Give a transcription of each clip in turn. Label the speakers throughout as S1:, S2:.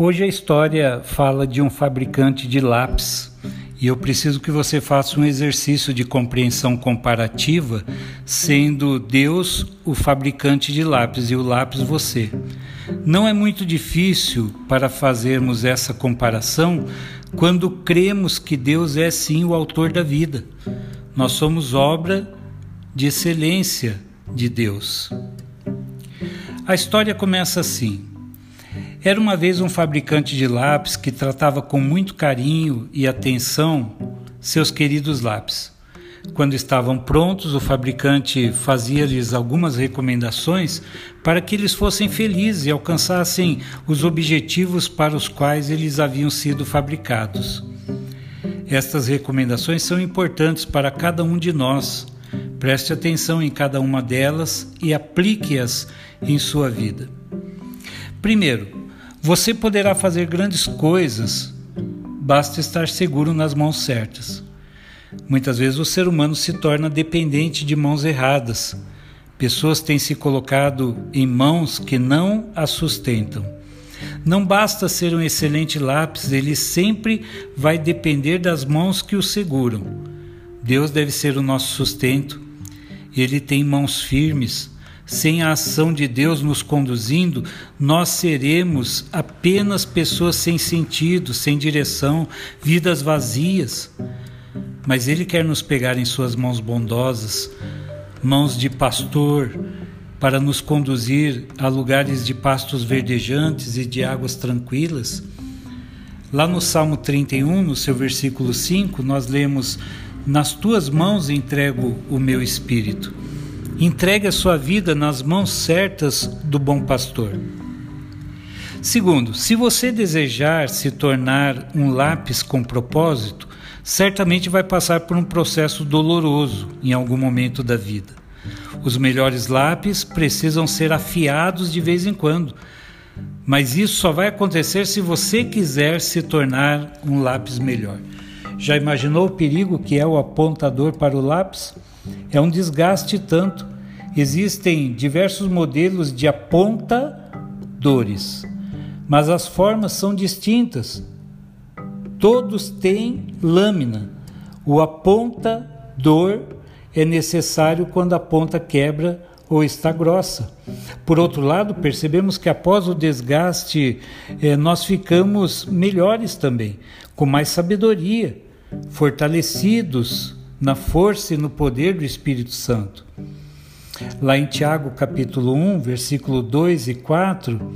S1: Hoje a história fala de um fabricante de lápis e eu preciso que você faça um exercício de compreensão comparativa, sendo Deus o fabricante de lápis e o lápis você. Não é muito difícil para fazermos essa comparação quando cremos que Deus é sim o autor da vida. Nós somos obra de excelência de Deus. A história começa assim. Era uma vez um fabricante de lápis que tratava com muito carinho e atenção seus queridos lápis. Quando estavam prontos, o fabricante fazia-lhes algumas recomendações para que eles fossem felizes e alcançassem os objetivos para os quais eles haviam sido fabricados. Estas recomendações são importantes para cada um de nós. Preste atenção em cada uma delas e aplique-as em sua vida. Primeiro, você poderá fazer grandes coisas, basta estar seguro nas mãos certas. Muitas vezes o ser humano se torna dependente de mãos erradas. Pessoas têm se colocado em mãos que não a sustentam. Não basta ser um excelente lápis, ele sempre vai depender das mãos que o seguram. Deus deve ser o nosso sustento. Ele tem mãos firmes sem a ação de Deus nos conduzindo, nós seremos apenas pessoas sem sentido, sem direção, vidas vazias. Mas Ele quer nos pegar em Suas mãos bondosas, mãos de pastor, para nos conduzir a lugares de pastos verdejantes e de águas tranquilas. Lá no Salmo 31, no seu versículo 5, nós lemos: Nas tuas mãos entrego o meu espírito. Entregue a sua vida nas mãos certas do bom pastor. Segundo, se você desejar se tornar um lápis com propósito, certamente vai passar por um processo doloroso em algum momento da vida. Os melhores lápis precisam ser afiados de vez em quando, mas isso só vai acontecer se você quiser se tornar um lápis melhor. Já imaginou o perigo que é o apontador para o lápis? É um desgaste tanto. Existem diversos modelos de apontadores, mas as formas são distintas. Todos têm lâmina. O apontador é necessário quando a ponta quebra ou está grossa. Por outro lado, percebemos que após o desgaste, eh, nós ficamos melhores também, com mais sabedoria, fortalecidos na força e no poder do Espírito Santo. Lá em Tiago capítulo 1, versículo 2 e 4,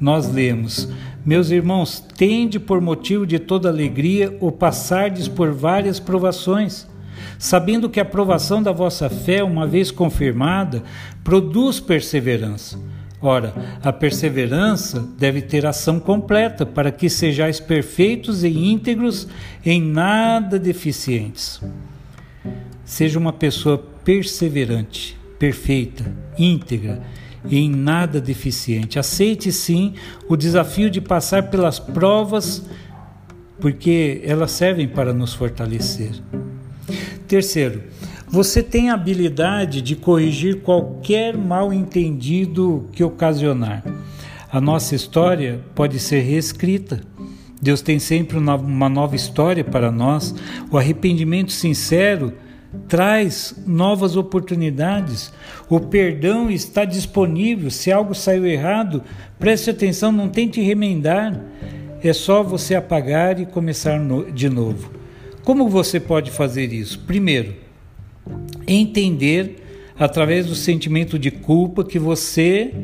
S1: nós lemos: Meus irmãos, tende por motivo de toda alegria o passardes por várias provações, sabendo que a provação da vossa fé, uma vez confirmada, produz perseverança. Ora, a perseverança deve ter ação completa, para que sejais perfeitos e íntegros, em nada deficientes. Seja uma pessoa perseverante, perfeita, íntegra e em nada deficiente. Aceite sim o desafio de passar pelas provas, porque elas servem para nos fortalecer. Terceiro, você tem a habilidade de corrigir qualquer mal entendido que ocasionar. A nossa história pode ser reescrita. Deus tem sempre uma nova história para nós. O arrependimento sincero traz novas oportunidades. O perdão está disponível. Se algo saiu errado, preste atenção, não tente remendar. É só você apagar e começar de novo. Como você pode fazer isso? Primeiro, entender através do sentimento de culpa que você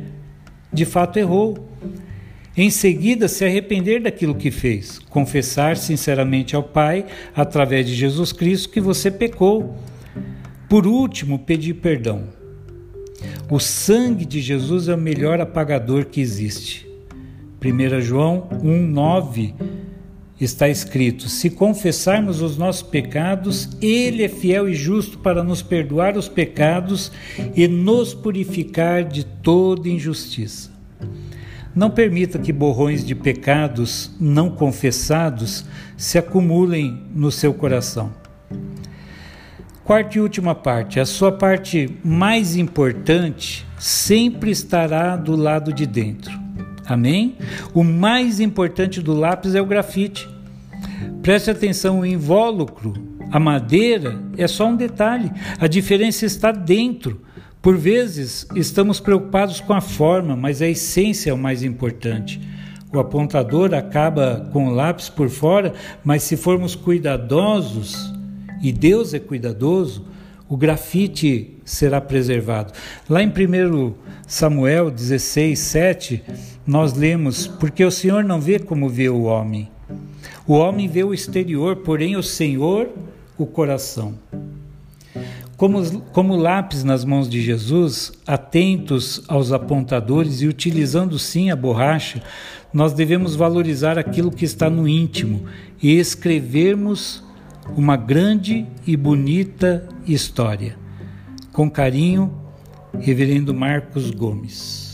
S1: de fato errou. Em seguida, se arrepender daquilo que fez, confessar sinceramente ao Pai, através de Jesus Cristo, que você pecou. Por último, pedir perdão. O sangue de Jesus é o melhor apagador que existe. 1 João 1,9 está escrito: Se confessarmos os nossos pecados, Ele é fiel e justo para nos perdoar os pecados e nos purificar de toda injustiça. Não permita que borrões de pecados não confessados se acumulem no seu coração. Quarta e última parte. A sua parte mais importante sempre estará do lado de dentro. Amém? O mais importante do lápis é o grafite. Preste atenção, o invólucro, a madeira, é só um detalhe. A diferença está dentro. Por vezes, estamos preocupados com a forma, mas a essência é o mais importante. O apontador acaba com o lápis por fora, mas se formos cuidadosos, e Deus é cuidadoso, o grafite será preservado. Lá em 1 Samuel 16, 7, nós lemos: Porque o Senhor não vê como vê o homem. O homem vê o exterior, porém o Senhor o coração. Como, como lápis nas mãos de Jesus, atentos aos apontadores e utilizando sim a borracha, nós devemos valorizar aquilo que está no íntimo e escrevermos uma grande e bonita história. Com carinho, Reverendo Marcos Gomes.